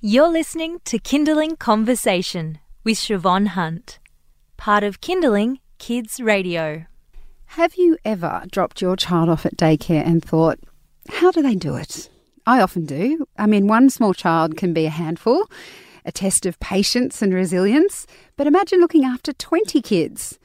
You're listening to Kinderling Conversation with Shevonne Hunt, part of Kinderling Kids Radio. Have you ever dropped your child off at daycare and thought, how do they do it? I often do. I mean, one small child can be a handful, a test of patience and resilience, but imagine looking after 20 kids.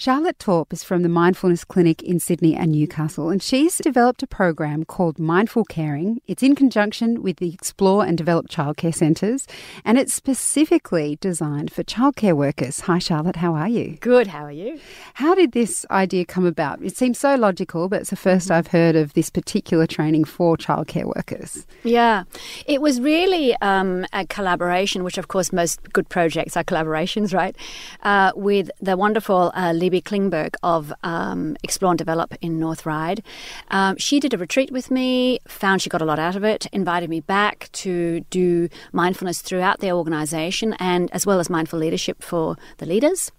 Charlotte Torp is from the Mindfulness Clinic in Sydney and Newcastle, and she's developed a program called Mindful Caring. It's in conjunction with the Explore and Develop Childcare Centres, and it's specifically designed for childcare workers. Hi, Charlotte, how are you? Good, how are you? How did this idea come about? It seems so logical, but it's the 1st I've heard of this particular training for childcare workers. Yeah, it was really um, a collaboration, which of course most good projects are collaborations, right? Uh, with the wonderful uh, Libby Klingberg of um, Explore and Develop in North Ryde. Um, she did a retreat with me, found she got a lot out of it, invited me back to do mindfulness throughout their organisation and as well as mindful leadership for the leaders.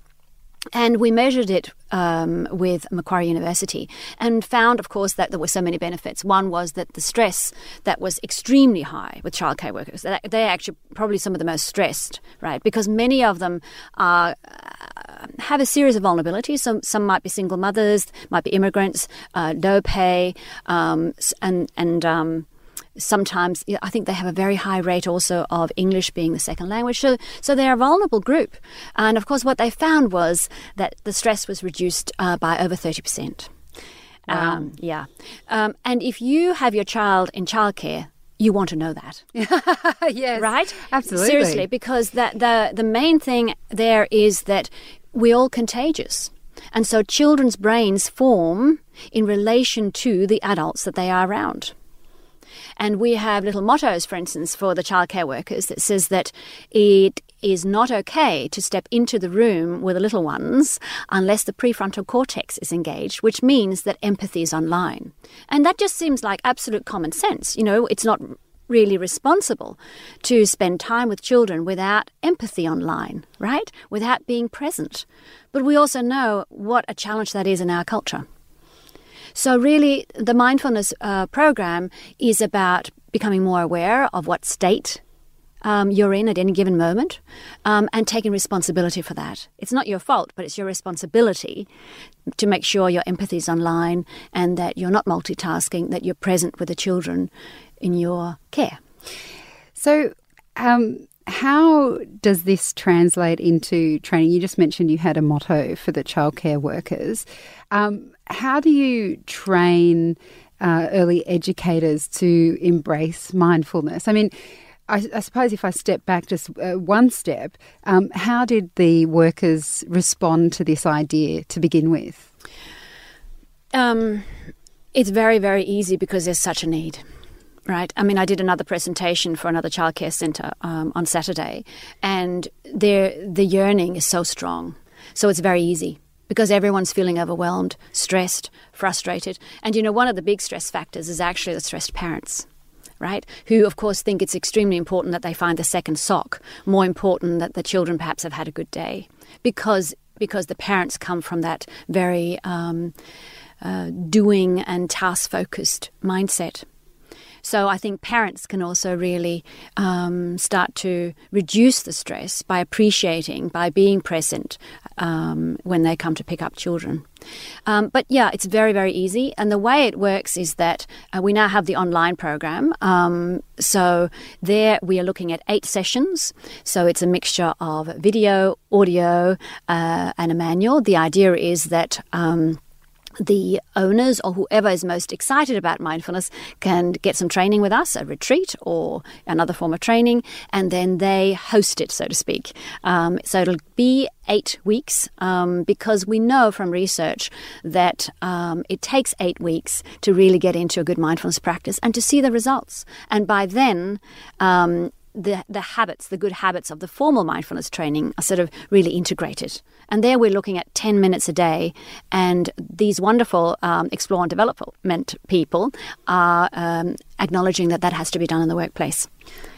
And we measured it um, with Macquarie University and found, of course, that there were so many benefits. One was that the stress that was extremely high with childcare workers, they're actually probably some of the most stressed, right? Because many of them are, uh, have a series of vulnerabilities. Some, some might be single mothers, might be immigrants, uh, pay, um, and, and um, sometimes I think they have a very high rate also of English being the second language. So, so they're a vulnerable group. And of course, what they found was that the stress was reduced uh, by over 30%. Wow. Um, yeah. Um, and if you have your child in childcare, you want to know that. yes. Right? Absolutely. Seriously, because the, the, the main thing there is that we're all contagious. And so children's brains form in relation to the adults that they are around. And we have little mottos, for instance, for the childcare workers that says that it is not okay to step into the room with the little ones unless the prefrontal cortex is engaged, which means that empathy is online. And that just seems like absolute common sense. You know, it's not really responsible to spend time with children without empathy online, right? Without being present. But we also know what a challenge that is in our culture. So, really, the mindfulness uh, program is about becoming more aware of what state um, you're in at any given moment um, and taking responsibility for that. It's not your fault, but it's your responsibility to make sure your empathy is online and that you're not multitasking, that you're present with the children in your care. So, um, how does this translate into training? You just mentioned you had a motto for the childcare workers. Um, how do you train uh, early educators to embrace mindfulness? I mean, I, I suppose if I step back just uh, one step, um, how did the workers respond to this idea to begin with? Um, it's very, very easy because there's such a need. Right. I mean, I did another presentation for another childcare centre um, on Saturday, and the yearning is so strong. So it's very easy because everyone's feeling overwhelmed, stressed, frustrated. And you know, one of the big stress factors is actually the stressed parents. Right? Who, of course, think it's extremely important that they find the second sock, more important that the children perhaps have had a good day. Because, because the parents come from that very um, uh, doing and task focused mindset. So I think parents can also really um, start to reduce the stress by appreciating, by being present um, when they come to pick up children. Um, but yeah, it's very, very easy. And the way it works is that uh, we now have the online program. Um, so there we are looking at eight sessions. So it's a mixture of video, audio, uh, and a manual. The idea is that. Um, the owners or whoever is most excited about mindfulness can get some training with us, a retreat or another form of training, and then they host it, so to speak. Um, so it'll be eight weeks um, because we know from research that um, it takes eight weeks to really get into a good mindfulness practice and to see the results. And by then, um, the, the habits, the good habits of the formal mindfulness training are sort of really integrated. And there we're looking at 10 minutes a day, and these wonderful um, explore and development people are um, acknowledging that that has to be done in the workplace.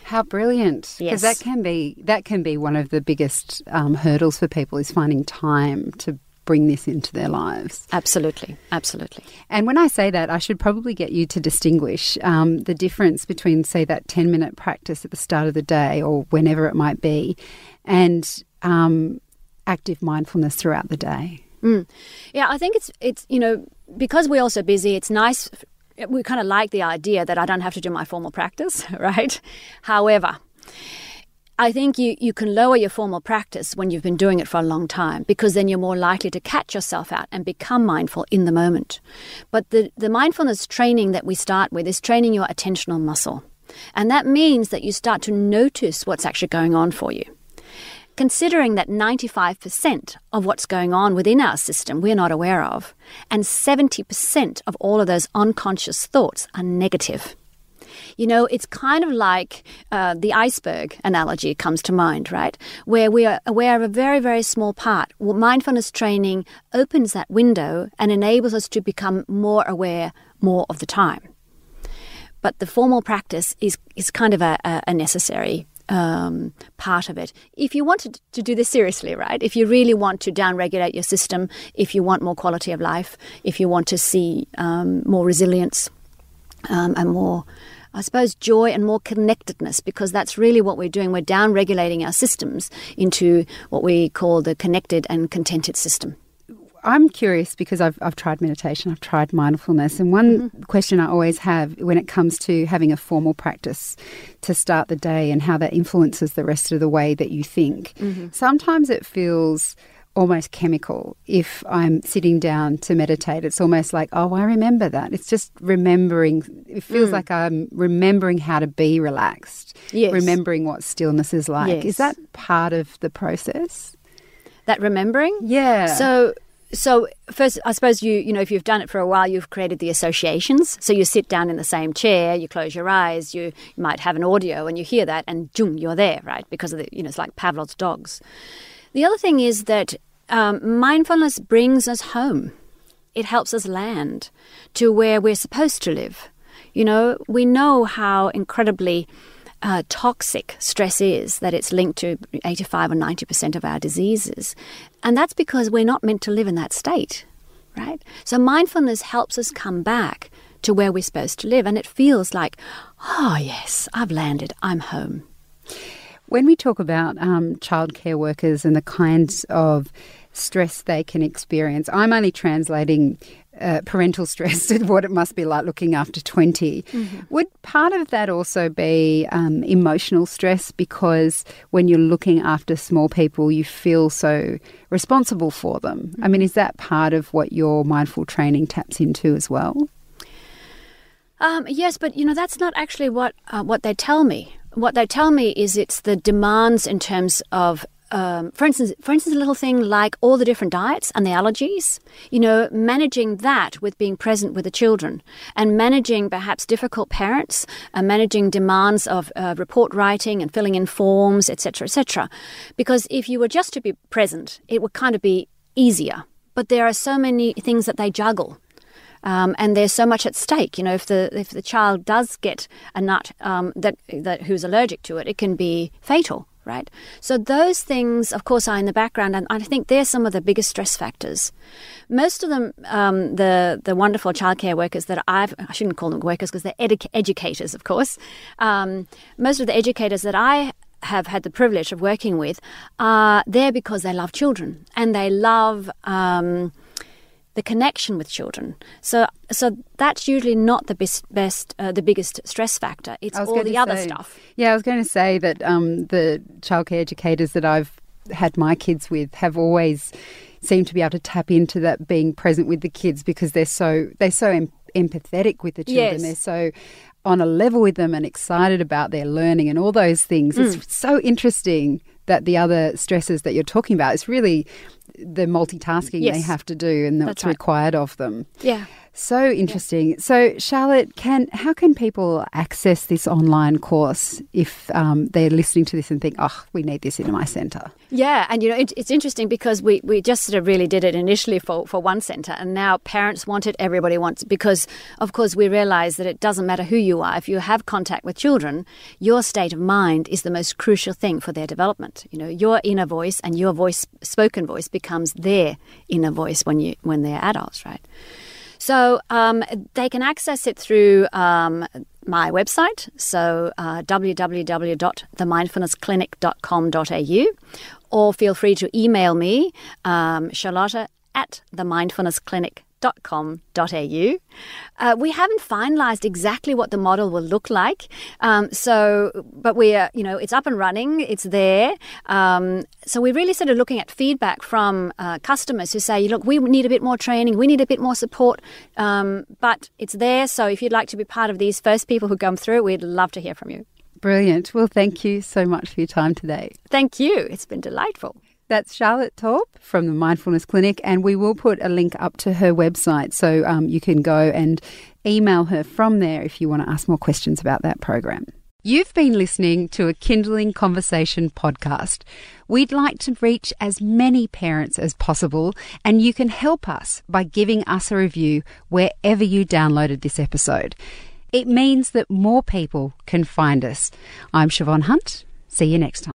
How brilliant! Because Yes. that can be that can be one of the biggest um, hurdles for people is finding time to bring this into their lives. Absolutely, absolutely. And when I say that, I should probably get you to distinguish um, the difference between, say, that 10 minute practice at the start of the day or whenever it might be, and um, active mindfulness throughout the day. Mm. Yeah, I think it's it's you know because we're all so busy, it's nice. We kind of like the idea that I don't have to do my formal practice, right? However, I think you, you can lower your formal practice when you've been doing it for a long time because then you're more likely to catch yourself out and become mindful in the moment. But the, the mindfulness training that we start with is training your attentional muscle. And that means that you start to notice what's actually going on for you considering that 95% of what's going on within our system we're not aware of, and 70% of all of those unconscious thoughts are negative. You know, it's kind of like uh, the iceberg analogy comes to mind, right? Where we are aware of a very, very small part. Well, mindfulness training opens that window and enables us to become more aware more of the time. But the formal practice is, is kind of a, a necessary um, part of it. If you want to, to do this seriously, right? If you really want to downregulate your system, if you want more quality of life, if you want to see um, more resilience um, and more, I suppose, joy and more connectedness, because that's really what we're doing. We're downregulating our systems into what we call the connected and contented system. I'm curious because I've, I've tried meditation, I've tried mindfulness, and one mm-hmm. question I always have when it comes to having a formal practice to start the day and how that influences the rest of the way that you think. Mm-hmm. Sometimes it feels almost chemical if I'm sitting down to meditate. It's almost like, oh, I remember that. It's just remembering. It feels mm. like I'm remembering how to be relaxed, yes. remembering what stillness is like. Yes. Is that part of the process? That remembering? Yeah. So so first, I suppose you you know if you've done it for a while, you've created the associations. So you sit down in the same chair, you close your eyes, you, you might have an audio, and you hear that, and zoom, you're there, right? Because of the you know it's like Pavlov's dogs. The other thing is that um, mindfulness brings us home. It helps us land to where we're supposed to live. You know, we know how incredibly uh, toxic stress is, that it's linked to 85 or 90% of our diseases. And that's because we're not meant to live in that state, right? So mindfulness helps us come back to where we're supposed to live. And it feels like, oh, yes, I've landed, I'm home. When we talk about um, childcare workers and the kinds of stress they can experience, I'm only translating uh, parental stress and what it must be like looking after 20. Mm-hmm. Would part of that also be um, emotional stress because when you're looking after small people, you feel so responsible for them? Mm-hmm. I mean, is that part of what your mindful training taps into as well? Um, yes, but you know that's not actually what uh, what they tell me. What they tell me is it's the demands in terms of um, for instance, for instance, a little thing like all the different diets and the allergies. You know, managing that with being present with the children, and managing perhaps difficult parents, and managing demands of uh, report writing and filling in forms, etc., etc. Because if you were just to be present, it would kind of be easier. But there are so many things that they juggle. Um, and there's so much at stake. You know, if the if the child does get a nut um, that that who's allergic to it, it can be fatal right? So those things, of course, are in the background, and I think they're some of the biggest stress factors. Most of them, um, the the wonderful childcare workers that I've, I shouldn't call them workers because they're edu- educators, of course. Um, most of the educators that I have had the privilege of working with are there because they love children and they love. Um, the connection with children. So, so that's usually not the best, best uh, the biggest stress factor. It's all the other say, stuff. Yeah, I was going to say that um, the childcare educators that I've had my kids with have always seemed to be able to tap into that being present with the kids because they're so they're so em- empathetic with the children. Yes. They're so on a level with them and excited about their learning and all those things. Mm. It's so interesting that the other stresses that you're talking about is really the multitasking yes. they have to do and that's, that's right. required of them. Yeah. So interesting. So, Charlotte, can how can people access this online course if um, they're listening to this and think, "Oh, we need this in my centre"? Yeah, and you know it, it's interesting because we, we just sort of really did it initially for, for one centre, and now parents want it, everybody wants it because, of course, we realise that it doesn't matter who you are. If you have contact with children, your state of mind is the most crucial thing for their development. You know, your inner voice and your voice, spoken voice, becomes their inner voice when you when they're adults, right? So um, they can access it through um, my website, so uh, www.themindfulnessclinic.com.au, or feel free to email me, um, Charlotta at themindfulnessclinic.com au. Uh, we haven't finalised exactly what the model will look like. Um, so, but we are, you know, it's up and running. It's there. Um, so we're really sort of looking at feedback from uh, customers who say, look, we need a bit more training. We need a bit more support. Um, but it's there. So if you'd like to be part of these first people who come through, we'd love to hear from you. Brilliant. Well, thank you so much for your time today. Thank you. It's been delightful. That's Charlotte Torp from the Mindfulness Clinic, and we will put a link up to her website so um, you can go and email her from there if you want to ask more questions about that program. You've been listening to a Kinderling Conversation podcast. We'd like to reach as many parents as possible, and you can help us by giving us a review wherever you downloaded this episode. It means that more people can find us. I'm Shevonne Hunt. See you next time.